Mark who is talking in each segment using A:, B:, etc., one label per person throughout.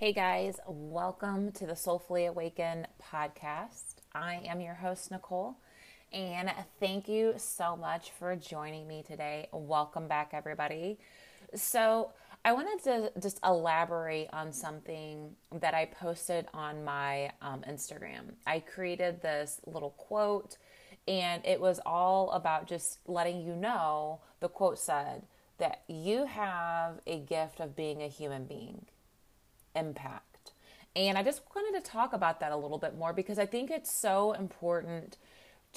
A: Hey guys, welcome to the Soulfully Awaken podcast. I am your host, Nicole, and thank you so much for joining me today. Welcome back, everybody. So, I wanted to just elaborate on something that I posted on my um, Instagram. I created this little quote, and it was all about just letting you know the quote said that you have a gift of being a human being, impact. And I just wanted to talk about that a little bit more because I think it's so important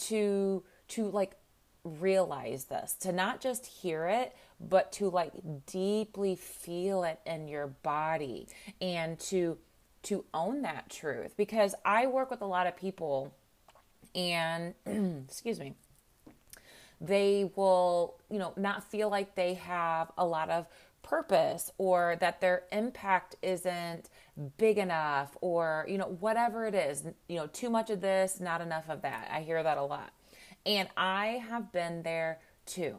A: to to like realize this, to not just hear it, but to like deeply feel it in your body and to to own that truth because I work with a lot of people and excuse me they will you know not feel like they have a lot of purpose or that their impact isn't big enough or you know whatever it is you know too much of this not enough of that i hear that a lot and i have been there too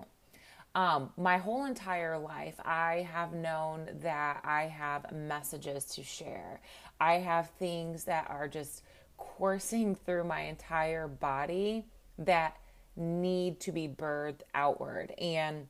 A: um, my whole entire life, I have known that I have messages to share. I have things that are just coursing through my entire body that need to be birthed outward. And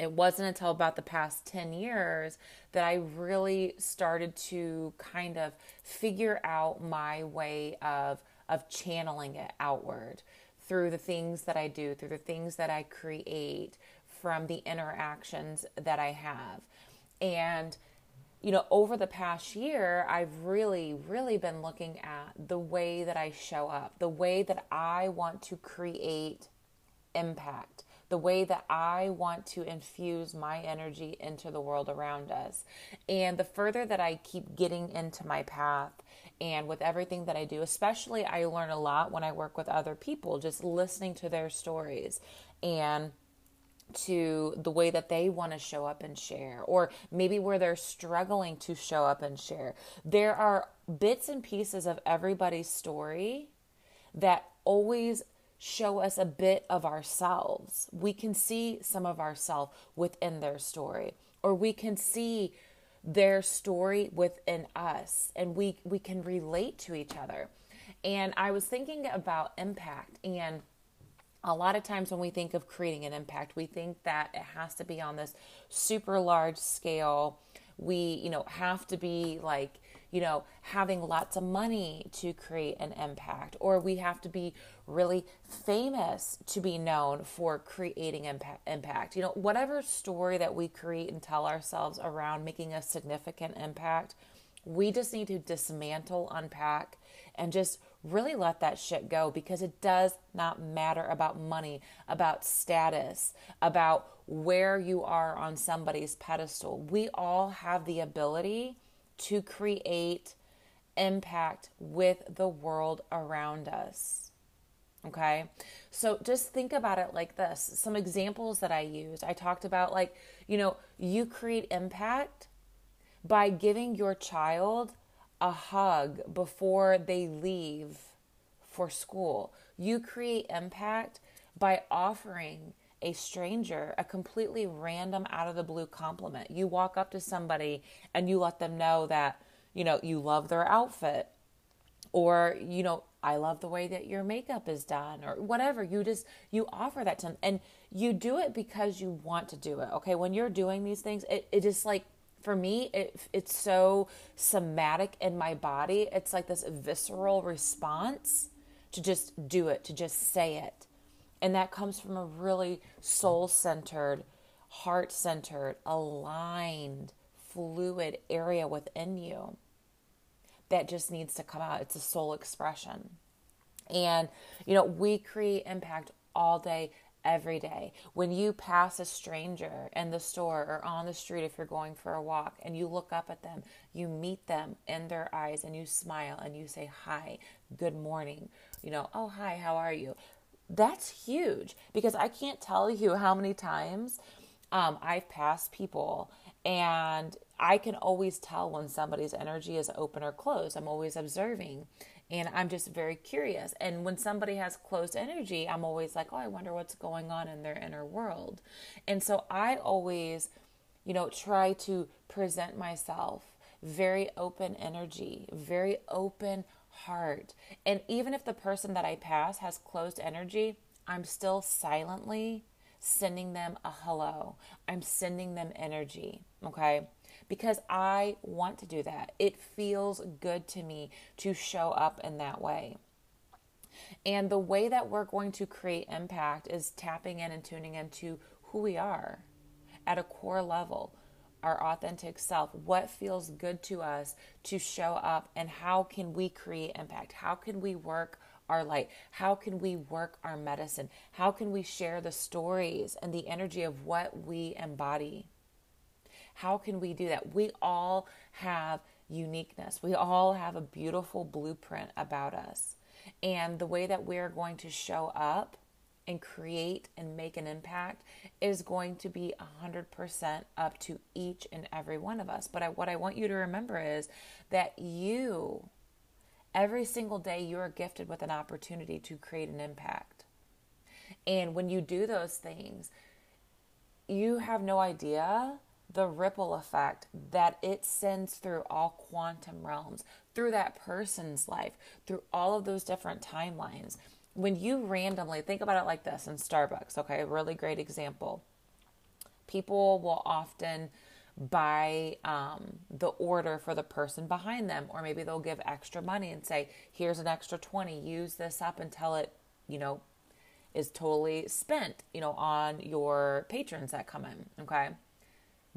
A: it wasn't until about the past 10 years that I really started to kind of figure out my way of of channeling it outward through the things that I do, through the things that I create, from the interactions that I have. And, you know, over the past year, I've really, really been looking at the way that I show up, the way that I want to create impact, the way that I want to infuse my energy into the world around us. And the further that I keep getting into my path and with everything that I do, especially I learn a lot when I work with other people, just listening to their stories and to the way that they want to show up and share, or maybe where they're struggling to show up and share. There are bits and pieces of everybody's story that always show us a bit of ourselves. We can see some of ourselves within their story, or we can see their story within us, and we, we can relate to each other. And I was thinking about impact and a lot of times when we think of creating an impact, we think that it has to be on this super large scale. We, you know, have to be like, you know, having lots of money to create an impact, or we have to be really famous to be known for creating impact. impact. You know, whatever story that we create and tell ourselves around making a significant impact, we just need to dismantle, unpack, and just really let that shit go because it does not matter about money, about status, about where you are on somebody's pedestal. We all have the ability to create impact with the world around us. Okay. So just think about it like this. Some examples that I used. I talked about, like, you know, you create impact by giving your child a hug before they leave for school. You create impact by offering a stranger a completely random out of the blue compliment. You walk up to somebody and you let them know that, you know, you love their outfit or, you know, I love the way that your makeup is done or whatever. You just you offer that to them and you do it because you want to do it. Okay? When you're doing these things, it, it just like for me it it's so somatic in my body it's like this visceral response to just do it to just say it and that comes from a really soul centered heart centered aligned fluid area within you that just needs to come out it's a soul expression and you know we create impact all day every day. When you pass a stranger in the store or on the street, if you're going for a walk, and you look up at them, you meet them in their eyes and you smile and you say, Hi, good morning. You know, oh, hi, how are you? That's huge because I can't tell you how many times um, I've passed people and I can always tell when somebody's energy is open or closed. I'm always observing and I'm just very curious. And when somebody has closed energy, I'm always like, oh, I wonder what's going on in their inner world. And so I always, you know, try to present myself very open energy, very open heart. And even if the person that I pass has closed energy, I'm still silently sending them a hello. I'm sending them energy, okay? Because I want to do that. It feels good to me to show up in that way. And the way that we're going to create impact is tapping in and tuning into who we are at a core level, our authentic self, what feels good to us to show up, and how can we create impact? How can we work our light? How can we work our medicine? How can we share the stories and the energy of what we embody? How can we do that? We all have uniqueness. We all have a beautiful blueprint about us. And the way that we're going to show up and create and make an impact is going to be 100% up to each and every one of us. But I, what I want you to remember is that you, every single day, you are gifted with an opportunity to create an impact. And when you do those things, you have no idea the ripple effect that it sends through all quantum realms, through that person's life, through all of those different timelines. When you randomly think about it like this in Starbucks, okay, a really great example. People will often buy um, the order for the person behind them, or maybe they'll give extra money and say, Here's an extra 20, use this up until it, you know, is totally spent, you know, on your patrons that come in, okay?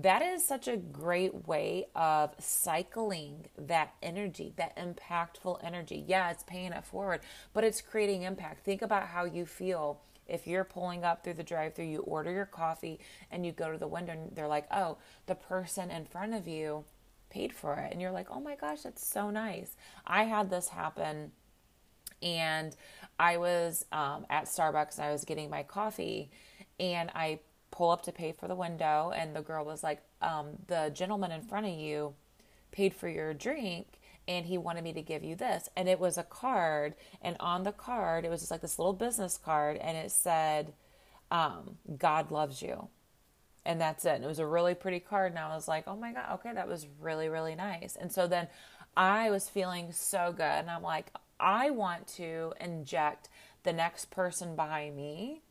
A: That is such a great way of cycling that energy, that impactful energy. Yeah, it's paying it forward, but it's creating impact. Think about how you feel if you're pulling up through the drive through, you order your coffee and you go to the window and they're like, oh, the person in front of you paid for it. And you're like, oh my gosh, that's so nice. I had this happen and I was um, at Starbucks and I was getting my coffee and I pull up to pay for the window, and the girl was like, um, "The gentleman in front of you paid for your drink." And he wanted me to give you this. And it was a card. And on the card, it was just like this little business card. And it said, um, God loves you and that's it. And it was a really pretty card, and I was like, oh my god, okay, that was really really nice. And so then I was feeling so good, and I'm like, I want to inject the next person behind me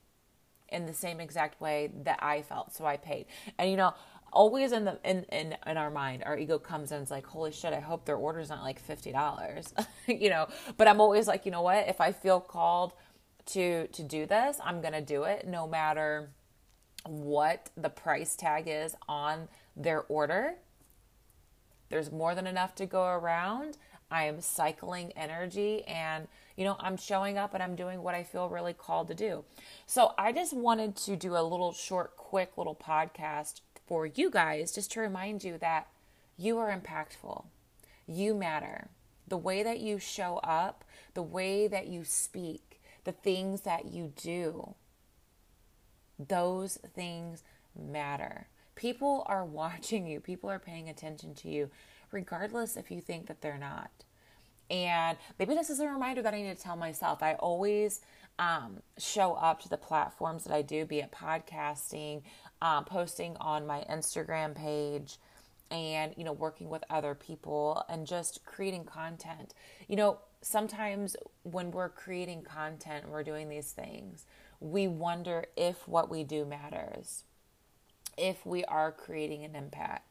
A: in the same exact way that I felt. So I paid. And you know, always in the in, in in our mind our ego comes in and it's like holy shit i hope their order's not like $50 you know but i'm always like you know what if i feel called to to do this i'm gonna do it no matter what the price tag is on their order there's more than enough to go around i am cycling energy and you know, I'm showing up and I'm doing what I feel really called to do. So I just wanted to do a little short, quick little podcast for you guys just to remind you that you are impactful. You matter. The way that you show up, the way that you speak, the things that you do, those things matter. People are watching you, people are paying attention to you, regardless if you think that they're not. And maybe this is a reminder that I need to tell myself. I always um, show up to the platforms that I do, be it podcasting, um, posting on my Instagram page, and you know, working with other people and just creating content. You know, sometimes when we're creating content, we're doing these things, we wonder if what we do matters, if we are creating an impact.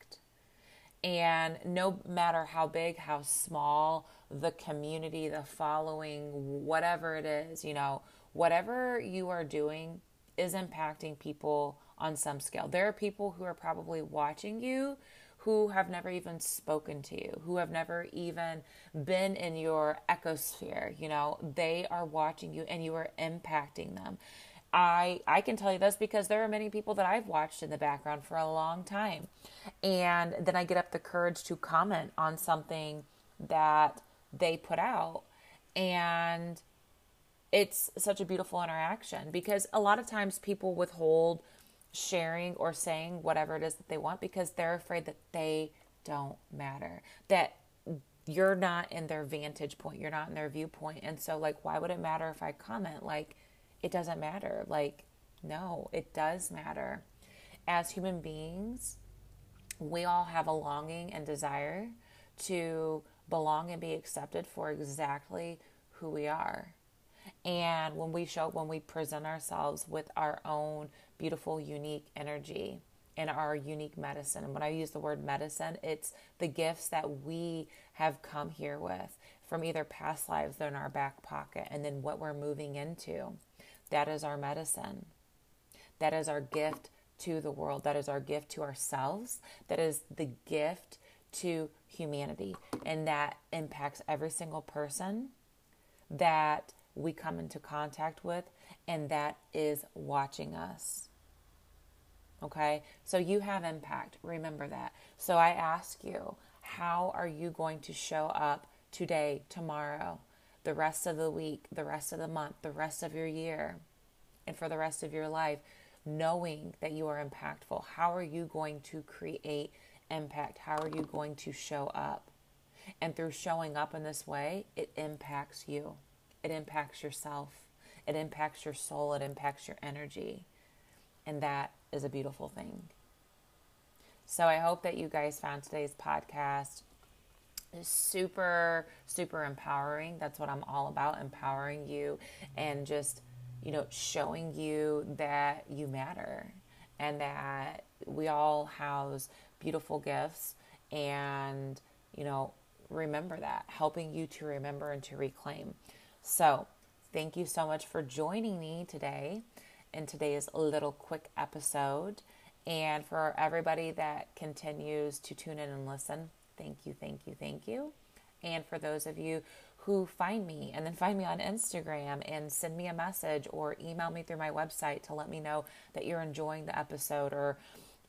A: And no matter how big, how small, the community, the following, whatever it is, you know, whatever you are doing is impacting people on some scale. There are people who are probably watching you who have never even spoken to you, who have never even been in your ecosphere, you know, they are watching you and you are impacting them. I I can tell you this because there are many people that I've watched in the background for a long time. And then I get up the courage to comment on something that they put out. And it's such a beautiful interaction because a lot of times people withhold sharing or saying whatever it is that they want because they're afraid that they don't matter, that you're not in their vantage point, you're not in their viewpoint. And so, like, why would it matter if I comment? Like, it doesn't matter. Like, no, it does matter. As human beings, we all have a longing and desire to belong and be accepted for exactly who we are. And when we show, when we present ourselves with our own beautiful, unique energy and our unique medicine, and when I use the word medicine, it's the gifts that we have come here with from either past lives are in our back pocket and then what we're moving into. That is our medicine. That is our gift to the world. That is our gift to ourselves. That is the gift to humanity. And that impacts every single person that we come into contact with and that is watching us. Okay? So you have impact. Remember that. So I ask you, how are you going to show up today, tomorrow, the rest of the week, the rest of the month, the rest of your year, and for the rest of your life, knowing that you are impactful? How are you going to create impact? How are you going to show up? And through showing up in this way, it impacts you, it impacts yourself, it impacts your soul, it impacts your energy. And that is a beautiful thing. So I hope that you guys found today's podcast super, super empowering. That's what I'm all about empowering you and just, you know, showing you that you matter and that we all house beautiful gifts and, you know, remember that, helping you to remember and to reclaim. So, thank you so much for joining me today in today's little quick episode. And for everybody that continues to tune in and listen, thank you, thank you, thank you. And for those of you who find me and then find me on Instagram and send me a message or email me through my website to let me know that you're enjoying the episode or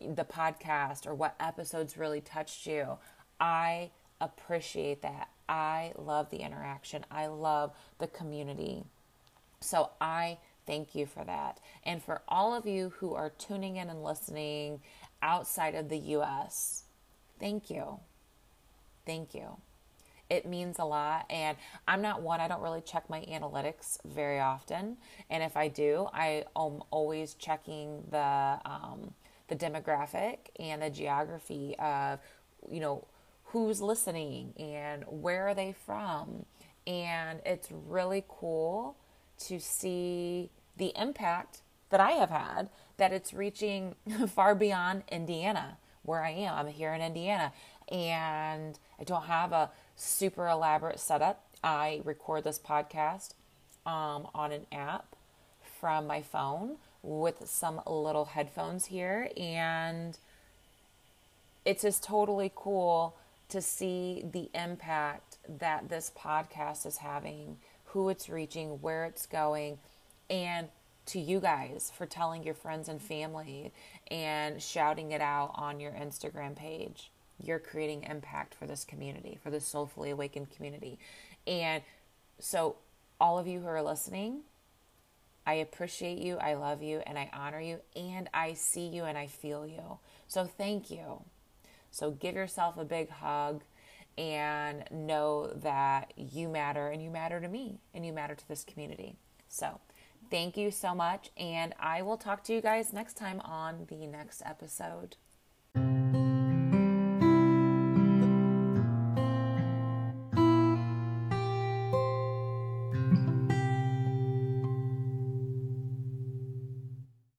A: the podcast or what episodes really touched you. I appreciate that. I love the interaction. I love the community. So I thank you for that. And for all of you who are tuning in and listening outside of the US, thank you. Thank you. It means a lot. And I'm not one, I don't really check my analytics very often. And if I do, I am always checking the, um, the demographic and the geography of, you know, who's listening and where are they from. And it's really cool to see the impact that I have had that it's reaching far beyond Indiana, where I am. I'm here in Indiana and I don't have a super elaborate setup. I record this podcast um, on an app from my phone with some little headphones here, and it's just totally cool to see the impact that this podcast is having, who it's reaching, where it's going, and to you guys for telling your friends and family and shouting it out on your Instagram page you're creating impact for this community, for this soulfully awakened community. And so, all of you who are listening, I appreciate you, I love you, and I honor you, and I see you and I feel you. So, thank you. So, give yourself a big hug and know that you matter and you matter to me and you matter to this community. So, thank you so much, and I will talk to you guys next time on the next episode.